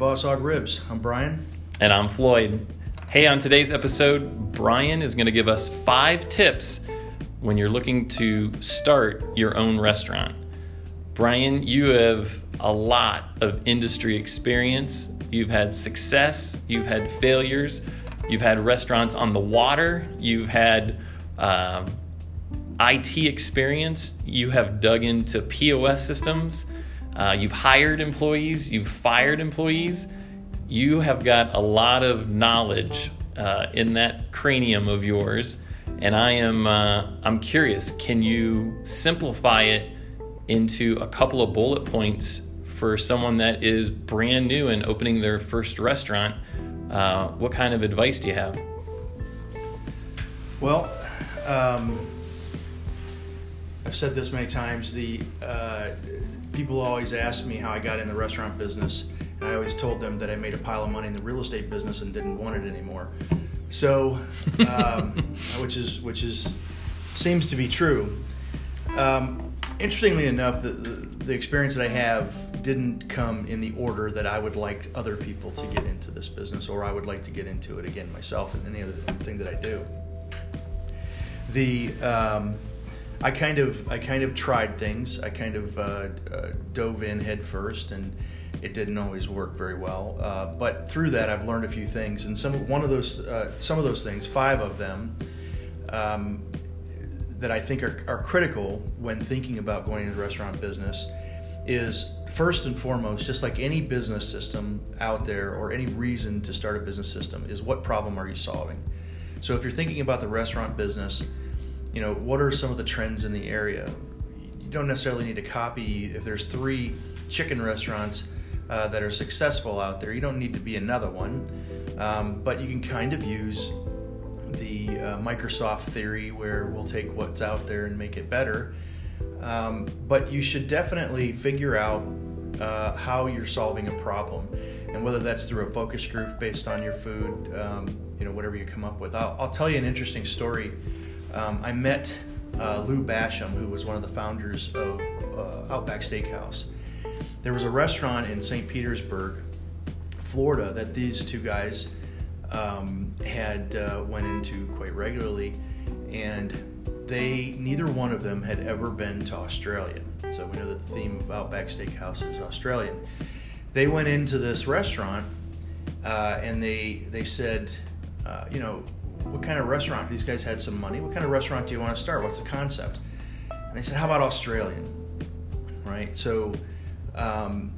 Boss Hog Ribs. I'm Brian. And I'm Floyd. Hey, on today's episode, Brian is going to give us five tips when you're looking to start your own restaurant. Brian, you have a lot of industry experience. You've had success, you've had failures, you've had restaurants on the water, you've had um, IT experience, you have dug into POS systems, uh, you've hired employees, you've fired employees. You have got a lot of knowledge uh, in that cranium of yours, and I am uh, I'm curious. Can you simplify it into a couple of bullet points for someone that is brand new and opening their first restaurant? Uh, what kind of advice do you have? Well, um, I've said this many times. The uh, people always ask me how I got in the restaurant business, and I always told them that I made a pile of money in the real estate business and didn't want it anymore. So, um, which is which is seems to be true. Um, interestingly enough, the, the, the experience that I have didn't come in the order that I would like other people to get into this business, or I would like to get into it again myself and any other thing that I do. The um, I kind of I kind of tried things. I kind of uh, uh, dove in head first, and it didn't always work very well. Uh, but through that, I've learned a few things, and some one of those uh, some of those things, five of them, um, that I think are, are critical when thinking about going into the restaurant business, is first and foremost, just like any business system out there or any reason to start a business system, is what problem are you solving? So if you're thinking about the restaurant business you know, what are some of the trends in the area? You don't necessarily need to copy. If there's three chicken restaurants uh, that are successful out there, you don't need to be another one. Um, but you can kind of use the uh, Microsoft theory where we'll take what's out there and make it better. Um, but you should definitely figure out uh, how you're solving a problem, and whether that's through a focus group based on your food, um, you know, whatever you come up with. I'll, I'll tell you an interesting story um, I met uh, Lou Basham, who was one of the founders of uh, Outback Steakhouse. There was a restaurant in St. Petersburg, Florida, that these two guys um, had uh, went into quite regularly, and they neither one of them had ever been to Australia. So we know that the theme of Outback Steakhouse is Australian. They went into this restaurant, uh, and they they said, uh, you know, what kind of restaurant? These guys had some money. What kind of restaurant do you want to start? What's the concept? And they said, how about Australian? Right? So um,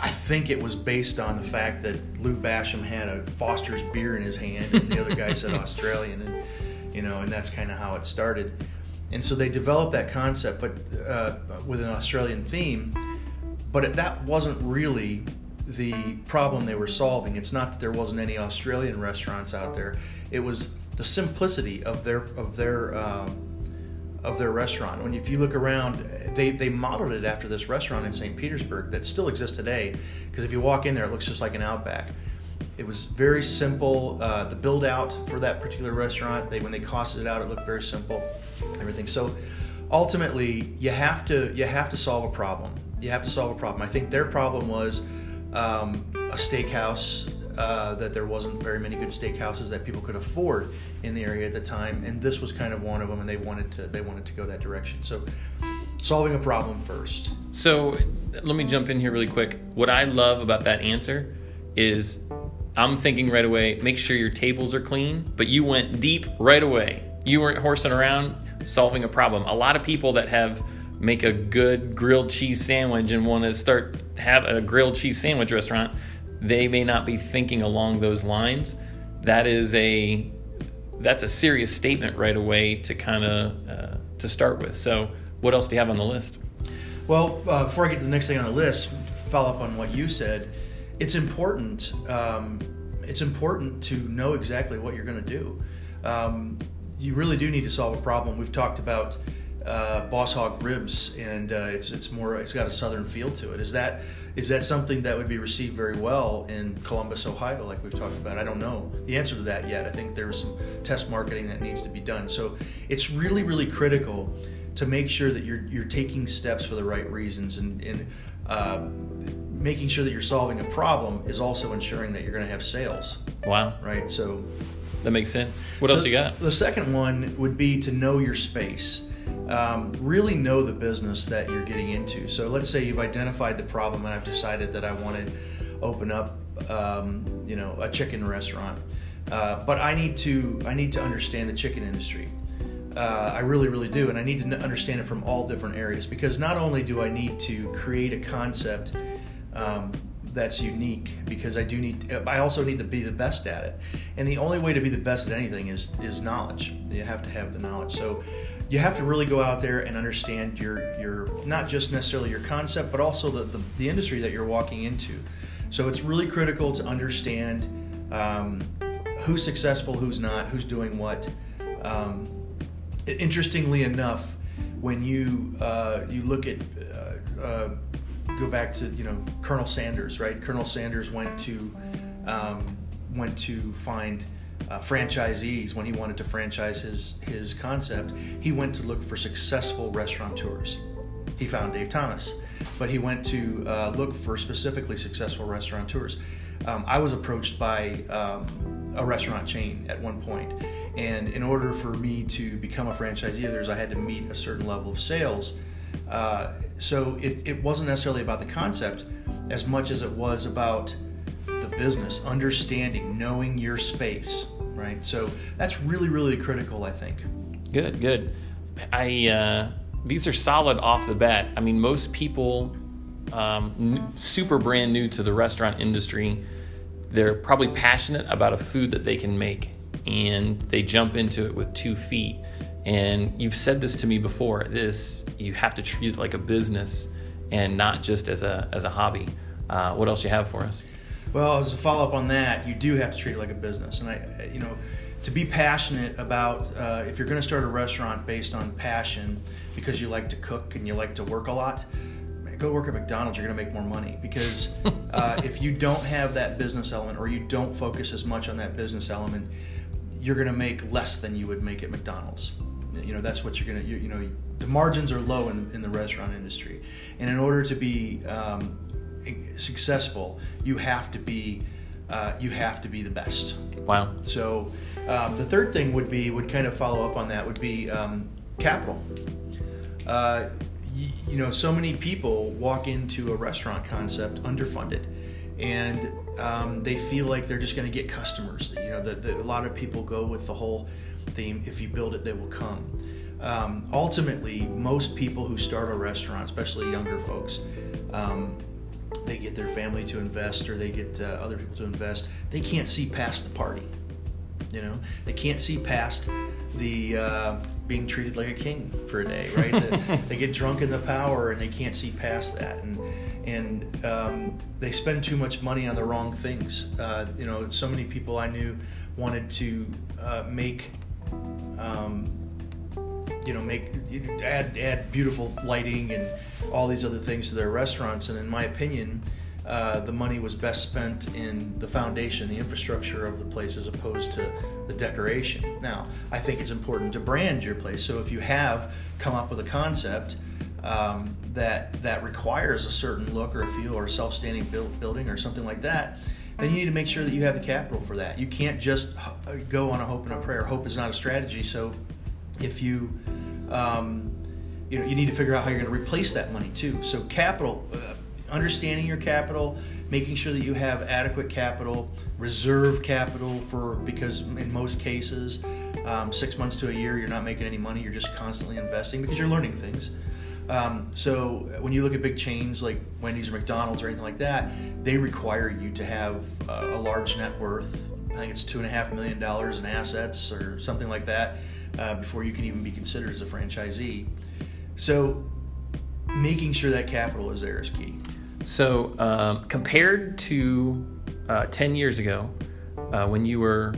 I think it was based on the fact that Lou Basham had a Foster's beer in his hand, and the other guy said Australian, and you know, and that's kind of how it started. And so they developed that concept, but uh, with an Australian theme. But that wasn't really the problem they were solving. It's not that there wasn't any Australian restaurants out there it was the simplicity of their of their um, of their restaurant. When if you look around, they they modeled it after this restaurant in St. Petersburg that still exists today. Because if you walk in there, it looks just like an Outback. It was very simple. Uh, the build out for that particular restaurant, they when they costed it out, it looked very simple. Everything. So ultimately, you have to you have to solve a problem. You have to solve a problem. I think their problem was um, a steakhouse uh, that there wasn't very many good steakhouses that people could afford in the area at the time, and this was kind of one of them, and they wanted to they wanted to go that direction. So, solving a problem first. So, let me jump in here really quick. What I love about that answer is I'm thinking right away, make sure your tables are clean, but you went deep right away. You weren't horsing around solving a problem. A lot of people that have make a good grilled cheese sandwich and want to start have a grilled cheese sandwich restaurant they may not be thinking along those lines. That is a that's a serious statement right away to kind of uh, to start with. So, what else do you have on the list? Well, uh, before I get to the next thing on the list, follow up on what you said. It's important. Um, it's important to know exactly what you're going to do. Um, you really do need to solve a problem. We've talked about uh, Boss Hog ribs, and uh, it's it's more it's got a southern feel to it. Is that is that something that would be received very well in Columbus, Ohio, like we've talked about? I don't know the answer to that yet. I think there's some test marketing that needs to be done. So it's really really critical to make sure that you're you're taking steps for the right reasons and, and uh, making sure that you're solving a problem is also ensuring that you're going to have sales. Wow. Right. So that makes sense. What so else you got? The second one would be to know your space. Um, really know the business that you're getting into. So let's say you've identified the problem and I've decided that I want to open up, um, you know, a chicken restaurant. Uh, but I need to I need to understand the chicken industry. Uh, I really, really do, and I need to understand it from all different areas because not only do I need to create a concept um, that's unique, because I do need, I also need to be the best at it, and the only way to be the best at anything is is knowledge. You have to have the knowledge. So you have to really go out there and understand your your not just necessarily your concept, but also the the, the industry that you're walking into. So it's really critical to understand um, who's successful, who's not, who's doing what. Um, interestingly enough, when you uh, you look at uh, uh, go back to you know Colonel Sanders, right? Colonel Sanders went to um, went to find uh, franchisees when he wanted to franchise his his concept. He went to look for successful restaurateurs. He found Dave Thomas, but he went to uh, look for specifically successful restaurateurs. Um, I was approached by um, a restaurant chain at one point, and in order for me to become a franchisee of theirs, I had to meet a certain level of sales. Uh, so it, it wasn't necessarily about the concept as much as it was about business, understanding, knowing your space, right? So that's really, really critical, I think. Good, good. I uh, these are solid off the bat. I mean, most people um, super brand new to the restaurant industry, they're probably passionate about a food that they can make and they jump into it with two feet. And you've said this to me before. This you have to treat it like a business and not just as a as a hobby. Uh, what else you have for us? Well, as a follow up on that, you do have to treat it like a business, and I, you know, to be passionate about uh, if you're going to start a restaurant based on passion because you like to cook and you like to work a lot go work at McDonald's, you're going to make more money. Because uh, if you don't have that business element or you don't focus as much on that business element, you're going to make less than you would make at McDonald's. You know, that's what you're to, you, you, know, the margins are low in, in, the restaurant industry. And in order to be um, successful, you have to be. Uh, you have to be the best. Wow. So, um, the third thing would be would kind of follow up on that would be um, capital. Uh, you know, so many people walk into a restaurant concept underfunded, and um, they feel like they're just going to get customers. You know, that a lot of people go with the whole theme: if you build it, they will come. Um, ultimately, most people who start a restaurant, especially younger folks, um, they get their family to invest or they get uh, other people to invest. They can't see past the party. You know, they can't see past the uh, being treated like a king for a day, right? the, they get drunk in the power and they can't see past that, and and um, they spend too much money on the wrong things. Uh, you know, so many people I knew wanted to uh, make. Um, you know, make add add beautiful lighting and all these other things to their restaurants. And in my opinion, uh, the money was best spent in the foundation, the infrastructure of the place, as opposed to the decoration. Now, I think it's important to brand your place. So if you have come up with a concept um, that that requires a certain look or a feel or a self-standing build, building or something like that, then you need to make sure that you have the capital for that. You can't just go on a hope and a prayer. Hope is not a strategy. So if you um, you know you need to figure out how you're going to replace that money too. So capital. Uh, understanding your capital, making sure that you have adequate capital, reserve capital for because in most cases, um, six months to a year, you're not making any money. You're just constantly investing because you're learning things. Um, so when you look at big chains like Wendy's or McDonald's or anything like that, they require you to have uh, a large net worth. I think it's two and a half million dollars in assets or something like that uh, before you can even be considered as a franchisee. So making sure that capital is there is key. So, um, compared to uh, 10 years ago, uh, when you were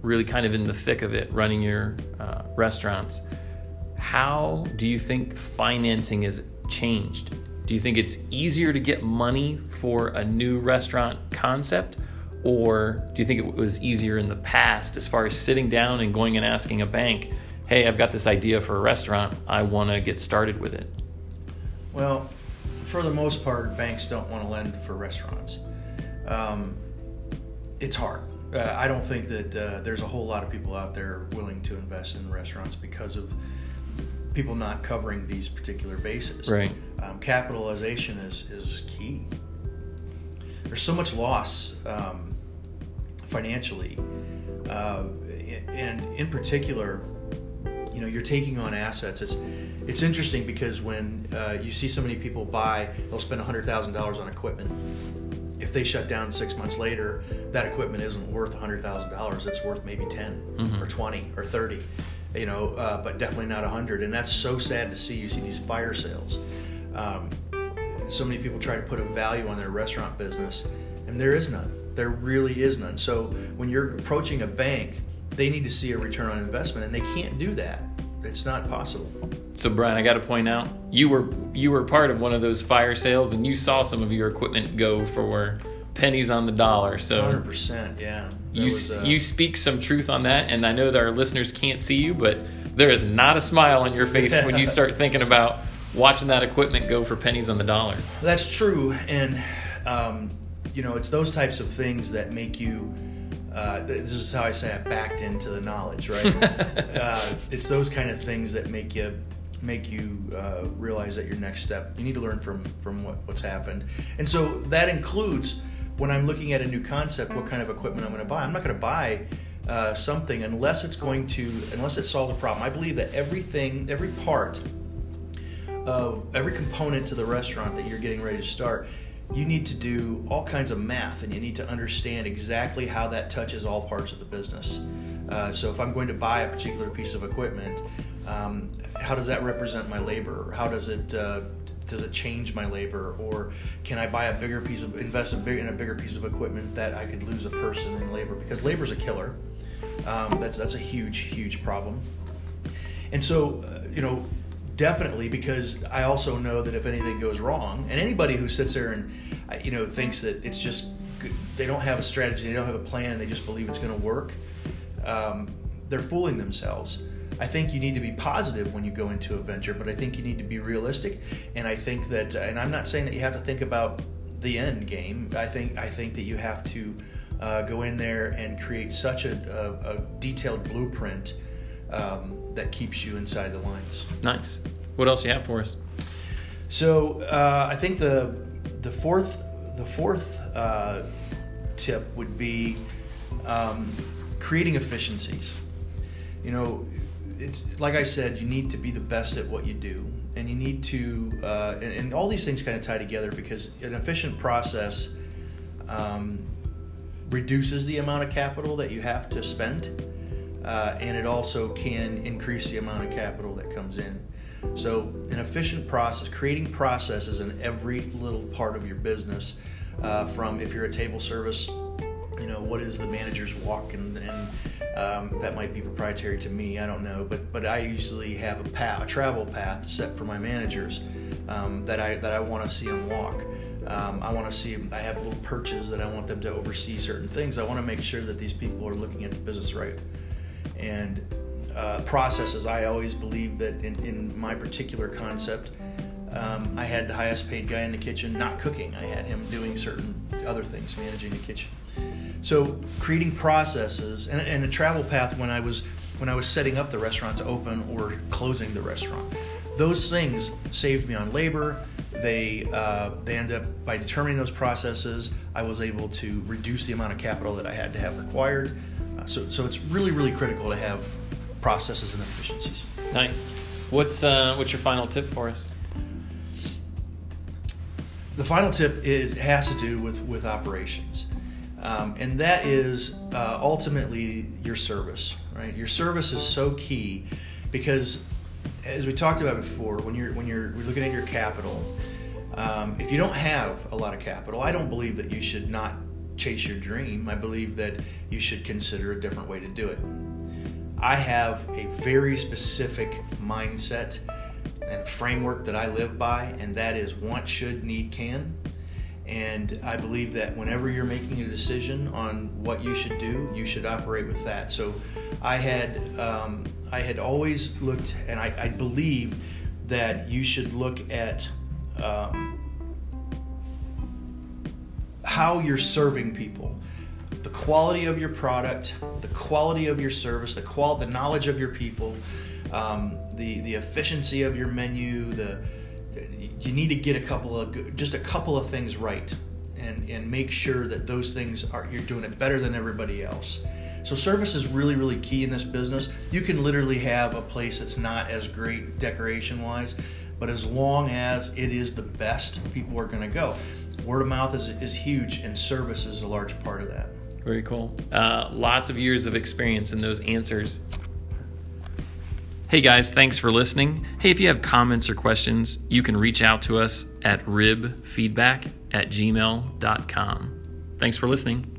really kind of in the thick of it running your uh, restaurants, how do you think financing has changed? Do you think it's easier to get money for a new restaurant concept? Or do you think it was easier in the past as far as sitting down and going and asking a bank, hey, I've got this idea for a restaurant, I want to get started with it? Well, for the most part, banks don't want to lend for restaurants. Um, it's hard. Uh, I don't think that uh, there's a whole lot of people out there willing to invest in restaurants because of people not covering these particular bases. Right. Um, capitalization is is key. There's so much loss um, financially, uh, and in particular, you know, you're taking on assets. It's it's interesting because when uh, you see so many people buy, they'll spend hundred thousand dollars on equipment. If they shut down six months later, that equipment isn't worth hundred thousand dollars. It's worth maybe 10 Mhm. or twenty or thirty, you know, uh, but definitely not a hundred. And that's so sad to see. You see these fire sales. Um, so many people try to put a value on their restaurant business, and there is none. There really is none. So when you're approaching a bank, they need to see a return on investment, and they can't do that. It's not possible. So Brian, I got to point out you were you were part of one of those fire sales, and you saw some of your equipment go for pennies on the dollar. So Hundred percent, yeah. That you was, uh, you speak some truth on that, and I know that our listeners can't see you, but there is not a smile on your face when you start thinking about watching that equipment go for pennies on the dollar. That's true, and um, you know, it's those types of things that make you. Uh, this is how I say I backed into the knowledge, right? uh, it's those kind of things that make you make you uh, realize that your next step you need to learn from from what, what's happened, and so that includes when I'm looking at a new concept, what kind of equipment I'm going to buy. I'm not going to buy uh, something unless it's going to unless it solves a problem. I believe that everything, every part of every component to the restaurant that you're getting ready to start, you need to do all kinds of math and you need to understand exactly how that touches all parts of the business. Uh, so if I'm going to buy a particular piece of equipment, um, how does that represent my labor? How does it uh, does it change my labor, or can I buy a bigger piece of invest in a bigger piece of equipment that I could lose a person in labor because labor's a killer. Um, that's that's a huge huge problem. And so, uh, you know, definitely because I also know that if anything goes wrong, and anybody who sits there and uh, you know thinks that it's just they don't have a strategy, they don't have a plan, they just believe it's going to work, um, they're fooling themselves. I think you need to be positive when you go into a venture, but I think you need to be realistic. And I think that, and I'm not saying that you have to think about the end game. I think I think that you have to uh, go in there and create such a, a, a detailed blueprint um, that keeps you inside the lines. Nice. What else you have for us? So uh, I think the the fourth the fourth uh, tip would be um, creating efficiencies. You know, it's like I said, you need to be the best at what you do, and you need to, uh, and, and all these things kind of tie together because an efficient process um, reduces the amount of capital that you have to spend, uh, and it also can increase the amount of capital that comes in. So, an efficient process, creating processes in every little part of your business, uh, from if you're a table service, you know, what is the manager's walk, and, and um, that might be proprietary to me. I don't know, but but I usually have a path, a travel path set for my managers um, that I that I want to see them walk. Um, I want to see. I have little perches that I want them to oversee certain things. I want to make sure that these people are looking at the business right. And uh, processes, I always believe that in, in my particular concept, um, I had the highest paid guy in the kitchen not cooking. I had him doing certain other things, managing the kitchen. So creating processes and, and a travel path when I was when I was setting up the restaurant to open or closing the restaurant. Those things saved me on labor. They uh, they end up by determining those processes, I was able to reduce the amount of capital that I had to have required. Uh, so so it's really really critical to have processes and efficiencies. Nice. What's uh, what's your final tip for us? The final tip is has to do with with operations, um, and that is uh, ultimately your service. Right, your service is so key because, as we talked about before, when you're when you're looking at your capital, um, if you don't have a lot of capital, I don't believe that you should not chase your dream. I believe that you should consider a different way to do it. I have a very specific mindset and framework that I live by, and that is want, should, need, can. And I believe that whenever you're making a decision on what you should do, you should operate with that. So I had um, I had always looked, and I, I believe that you should look at um, how you're serving people the quality of your product, the quality of your service, the qual the knowledge of your people, um, the the efficiency of your menu. The you need to get a couple of just a couple of things right, and and make sure that those things are you're doing it better than everybody else. So service is really really key in this business. You can literally have a place that's not as great decoration wise, but as long as it is the best, people are going to go. Word of mouth is, is huge, and service is a large part of that. Very cool. Uh, lots of years of experience in those answers. Hey guys, thanks for listening. Hey, if you have comments or questions, you can reach out to us at ribfeedback at gmail.com. Thanks for listening.